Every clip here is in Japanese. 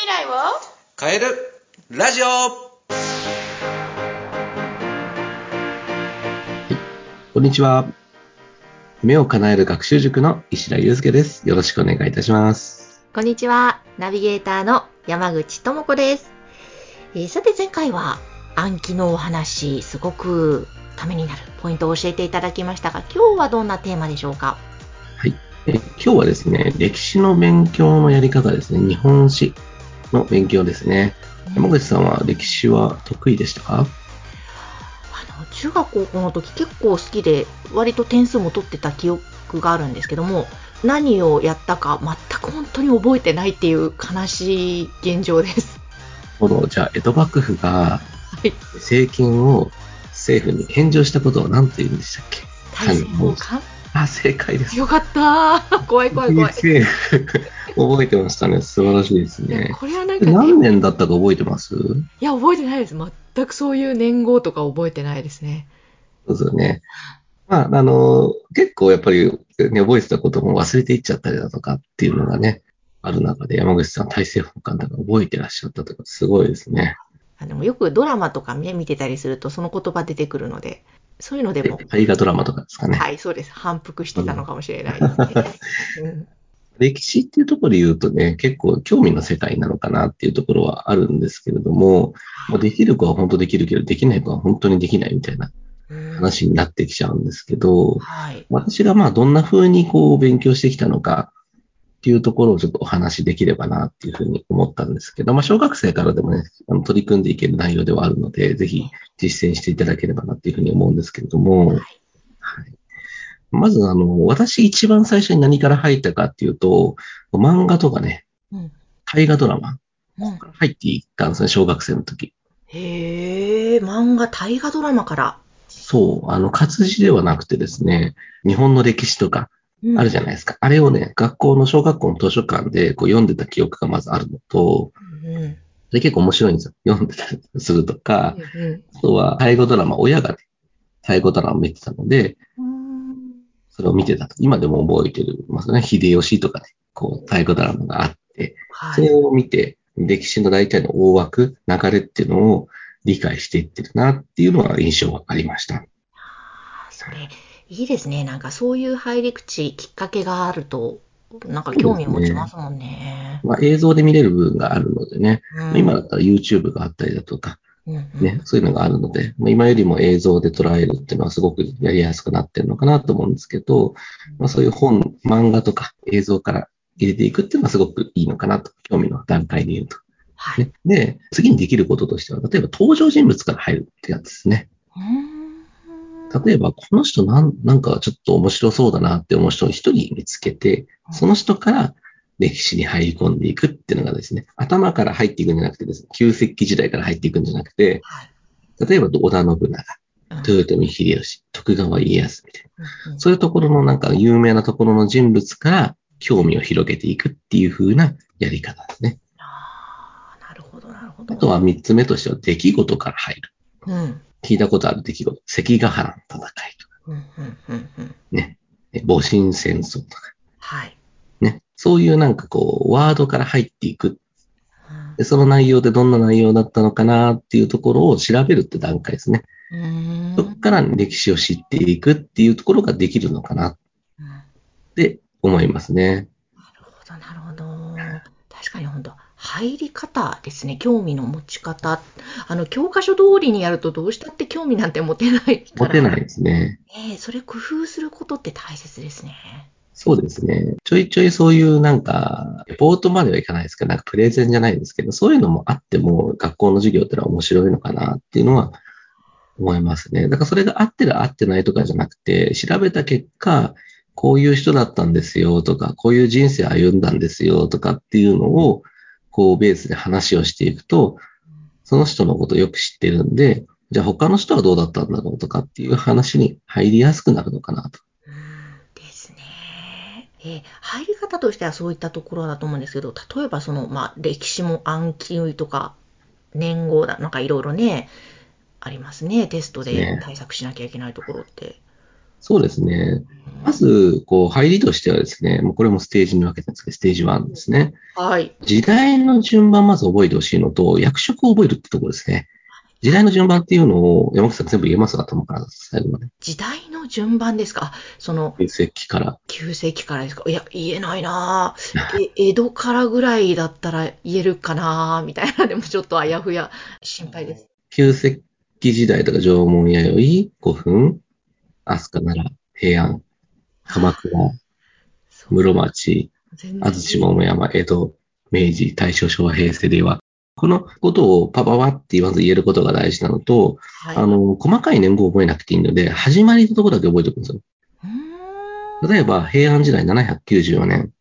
未来を？変えるラジオこんにちは。夢を叶える学習塾の石田祐介です。よろしくお願いいたします。こんにちは。ナビゲーターの山口智子です。えーさて前回は暗記のお話、すごくためになるポイントを教えていただきましたが、今日はどんなテーマでしょうか？え今日はですね、歴史の勉強のやり方ですね。日本史の勉強ですね。山口さんは歴史は得意でしたか？あの中学高校の時結構好きで割と点数も取ってた記憶があるんですけども何をやったか全く本当に覚えてないっていう悲しい現状です。この、じゃあ、江戸幕府がはい。政権を政府に返上したことを何て言うんでしたっけ？大政奉還あ、正解です。よかったー怖い怖い怖い。政府覚えてましたね。素晴らしいですね。これはなんか、ね、何年だったか覚えてます？いや覚えてないです。全くそういう年号とか覚えてないですね。そうですよね。まあ、あの、結構やっぱり、ね、覚えてたことも忘れていっちゃったりだとかっていうのがね、ある中で山口さん、大政奉還とか覚えてらっしゃったとか、すごいですね。あでもよくドラマとかね見てたりするとその言葉出てくるのでそういうのでも大河ドラマとかですかね。はいそうです反復してたのかもしれないですね。うん歴史っていうところで言うとね、結構興味の世界なのかなっていうところはあるんですけれども、もうできる子は本当できるけど、できない子は本当にできないみたいなうん話になってきちゃうんですけど、はい。私がまあどんな風にこう勉強してきたのかっていうところをちょっとお話しできればなっていうふうに思ったんですけど、まあ小学生からでもね、あの取り組んでいける内容ではあるので、ぜひ実践していただければなっていうふうに思うんですけれども、はいはい。まずあの、私一番最初に何から入ったかっていうと、漫画とかね、うん。大河ドラマ。入っていったんですね、小学生の時。へえ漫画大河ドラマから。そう、あの、活字ではなくてですね、日本の歴史とか、うん。あるじゃないですか。あれをね、学校の小学校の図書館でこう読んでた記憶がまずあるのと、うんで結構面白いんですよ。読んでたりするとか、うんあとは、大河ドラマ、親がね、大河ドラマを見てたので、うんそれを見てたと。今でも覚えてる。まあ、ね、秀吉とかね、こう、大河ドラマがあって、はい。それを見て、歴史の大体の大枠、流れっていうのを理解していってるなっていうのは印象がありました。あーそれいいですねなんかそういう入り口きっかけがあるとなんか興味持ちますもんね。まあ、映像で見れる部分があるのでね、うん今だったら YouTube があったりだとか、ね、そういうのがあるので、まあ、今よりも映像で捉えるっていうのはすごくやりやすくなってるのかなと思うんですけど、まあ、そういう本、漫画とか映像から入れていくっていうのはすごくいいのかなと、興味の段階で言うと。はい。ね、で、次にできることとしては、例えば登場人物から入るってやつですね。例えば、この人なんなんかちょっと面白そうだなって思う人を一人見つけて、その人から歴史に入り込んでいくっていうのがですね、頭から入っていくんじゃなくてですね、旧石器時代から入っていくんじゃなくて、はい例えば織田信長、うん豊臣秀吉、徳川家康みたいな、うんそういうところのなんか有名なところの人物から興味を広げていくっていう風なやり方ですね。あーなるほどなるほど。あとは三つ目としては出来事から入る。うん聞いたことある出来事。関ヶ原の戦いとか、うんうんうんうんね。え戊辰戦争とか、はい。ね。そういうなんかこう、ワードから入っていく。うんでその内容でどんな内容だったのかなっていうところを調べるって段階ですね。そこから歴史を知っていくっていうところができるのかなって思いますね。るほどなるほど。確かに本当入り方ですね興味の持ち方あの教科書通りにやるとどうしたって興味なんて持てないから持てないですね。ねえそれ工夫することって大切ですね。そうですね。ちょいちょいそういうなんか、レポートまではいかないですけど、なんかプレゼンじゃないですけど、そういうのもあっても学校の授業ってのは面白いのかなっていうのは思いますね。だからそれが合ってる合ってないとかじゃなくて、調べた結果、こういう人だったんですよとか、こういう人生歩んだんですよとかっていうのを、こうベースで話をしていくと、その人のことよく知ってるんで、じゃあ他の人はどうだったんだろうとかっていう話に入りやすくなるのかなと。えー入り方としてはそういったところだと思うんですけど、例えばその、まあ、歴史も暗記とか、年号だ、なんかいろいろね、ありますね。テストでね対策しなきゃいけないところって。そうですね。まず、こう、入りとしてはですね、もうこれもステージに分けてるんですけど、ステージ1ですね。はい。時代の順番まず覚えてほしいのと、役職を覚えるってところですね。時代の順番っていうのを山口さん全部言えます？か頭から最後まで。時代の順番ですか？あその、9世紀から。9世紀からですか？いや、言えないな 江戸からぐらいだったら言えるかな？ぁみたいな、でもちょっとあやふや心配です。9世紀時代とか縄文弥生、古墳、飛鳥奈良、平安、鎌倉、室町、安土桃山、江戸、明治、大正、昭和、平成、令和。このことをパパパって言わず言えることが大事なのと、はい。あの、細かい年号を覚えなくていいので、始まりのところだけ覚えておくんですよ。例えば、平安時代794年。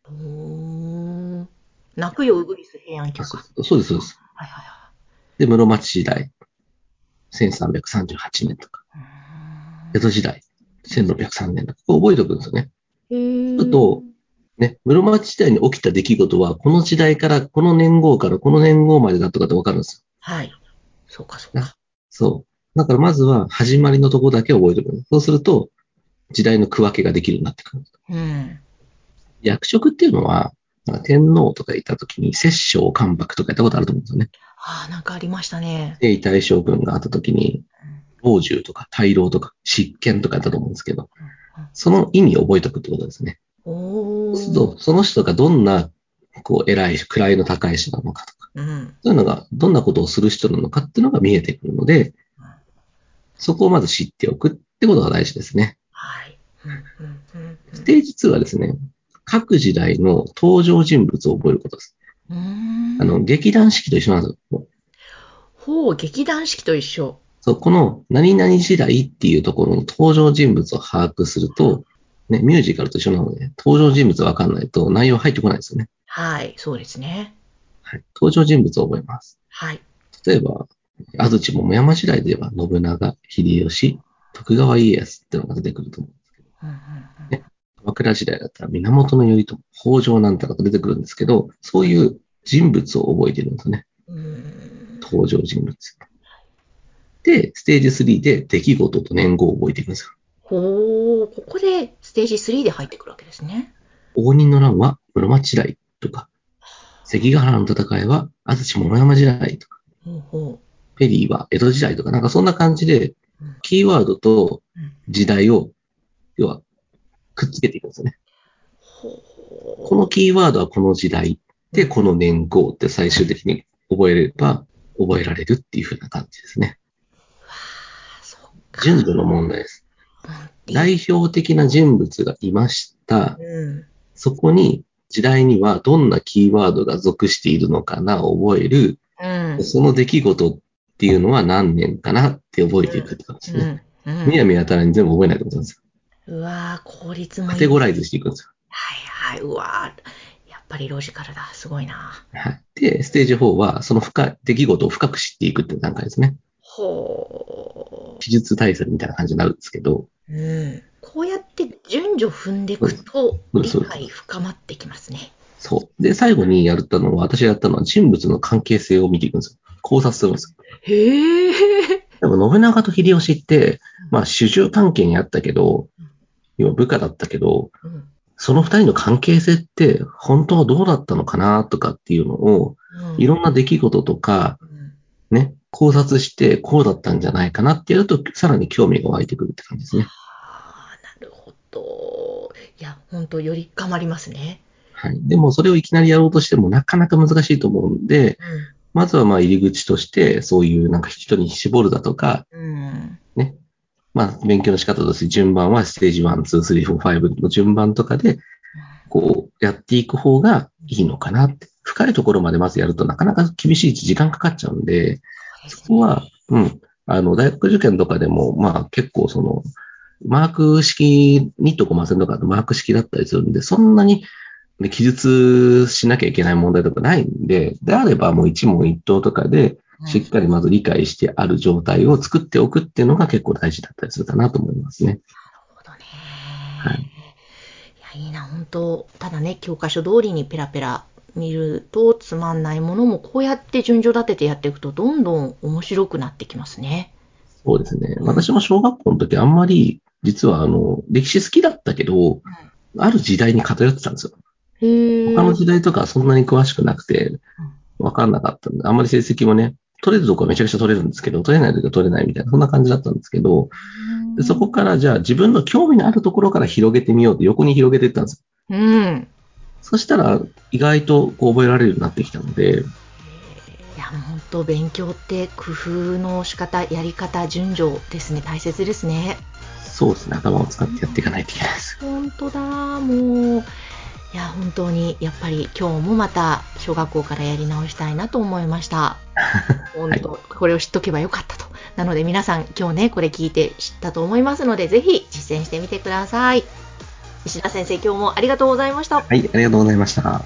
泣くよ、ウグイス平安京か。そうです、そうです。はいはいはで、室町時代、1338年とか、い。江戸時代、1603年とか、こう覚えておくんですよね。うーんあと、ね、室町時代に起きた出来事は、この時代から、この年号からこの年号までだとかってわかるんですよ。はい。そうか、そうか。そう。だからまずは、始まりのところだけ覚えておく。そうすると、時代の区分けができるようになってくる。うん。役職っていうのは、天皇とかいたときに、摂政関白とかやったことあると思うんですよね。ああ、なんかありましたね。征夷大将軍があったときに、老中とか大老とか執権とかやったと思うんですけど、その意味を覚えておくってことですね。おー。そうすると、その人がどんな、こう、偉い、位の高い人なのかとか、うん。そういうのが、どんなことをする人なのかっていうのが見えてくるので、そこをまず知っておくってことが大事ですね。はい。ステージ2はですね、各時代の登場人物を覚えることです。あの、劇団四季と一緒なんですよ。ほう、劇団四季と一緒。そう、この何々時代っていうところの登場人物を把握すると、ね、ミュージカルと一緒なので、登場人物わかんないと内容入ってこないですよね。はい、そうですね。はい。登場人物を覚えます。はい。例えば、安土桃山時代では信長、秀吉、徳川家康っていうのが出てくると思う。うんうんうん鎌倉時代だったら源頼朝、北条なんたらと出てくるんですけど、そういう人物を覚えてるんですよね。登場人物。で、ステージ3で出来事と年号を覚えていくんですよ。ほう、ここでステージ3で入ってくるわけですね。応仁の乱は室町時代とか、関ヶ原の戦いは安土桃山時代とか、ほうほペリーは江戸時代とか、なんかそんな感じでうん、キーワードと時代を、要は、くっつけていくんですよね。このキーワードはこの時代で、この年号って最終的に覚えれば、覚えられるっていう風な感じですね。順序の問題です。うん代表的な人物がいました。うん。そこに時代にはどんなキーワードが属しているのかなを覚える。うん。その出来事っていうのは何年かなって覚えていくって感じですね。うん。うんむやみやたらに全部覚えないと思うんですよ。うわー効率もいい。カテゴライズしていくんですよ。はいはい。うわーやっぱりロジカルだ。すごいな。はい。で、ステージ4は、その深い、出来事を深く知っていくって段階ですね。ほ記述対策みたいな感じになるんですけど、う。うん。こうやって順序踏んでいくと、理解深まってきますね。そう。で、最後にやったのは、私がやったのは人物の関係性を見ていくんですよ。考察するんですよ。へえ。でも、信長と秀吉って、まあ、主従関係にあったけど、今部下だったけど、うんその二人の関係性って、本当はどうだったのかなとかっていうのを、いろんな出来事とか、うんね、考察して、こうだったんじゃないかなってやると、さらに興味が湧いてくるって感じですね。ああ、なるほど。いや、本当より深まりますね。はい。でも、それをいきなりやろうとしても、なかなか難しいと思うんで、まずはまあ入り口として、そういうなんか人に絞るだとか、うん。まあ勉強の仕方として順番はステージ1、2、3、4、5の順番とかで、こうやっていく方がいいのかなって。深いところまでまずやるとなかなか厳しいし時間かかっちゃうんで、そこは、うん、あの、大学受験とかでも、まあ結構その、マーク式2と5線とかマーク式だったりするんで、そんなに、ね、記述しなきゃいけない問題とかないんで、であればもう一問一答とかで、しっかりまず理解してある状態を作っておくっていうのが結構大事だったりするかなと思いますね。なるほどね。はいいや、いいな、本当ただね、教科書通りにペラペラ見るとつまんないものも、こうやって順序立ててやっていくと、どんどん面白くなってきますね。そうですね。うん私も小学校の時あんまり実はあの、歴史好きだったけど、ある時代に偏ってたんですよ。他の時代とかそんなに詳しくなくて、わかんなかったんで、あんまり成績もね、取れるとこはめちゃくちゃ取れるんですけど、取れないときは取れないみたいな、そんな感じだったんですけど、でそこからじゃあ自分の興味のあるところから広げてみようって横に広げていったんですよ。うん。そしたら意外とこう覚えられるようになってきたので、いや、もう本当勉強って工夫の仕方、やり方、順序ですね。大切ですね。そうですね、頭を使ってやっていかないといけないです。本当だ、もう。いや、本当に、やっぱり今日もまた小学校からやり直したいなと思いました。本当、これを知っとけばよかったと。なので皆さん今日ね、これ聞いて知ったと思いますので、ぜひ実践してみてください。石田先生、今日もありがとうございました。はい、ありがとうございました。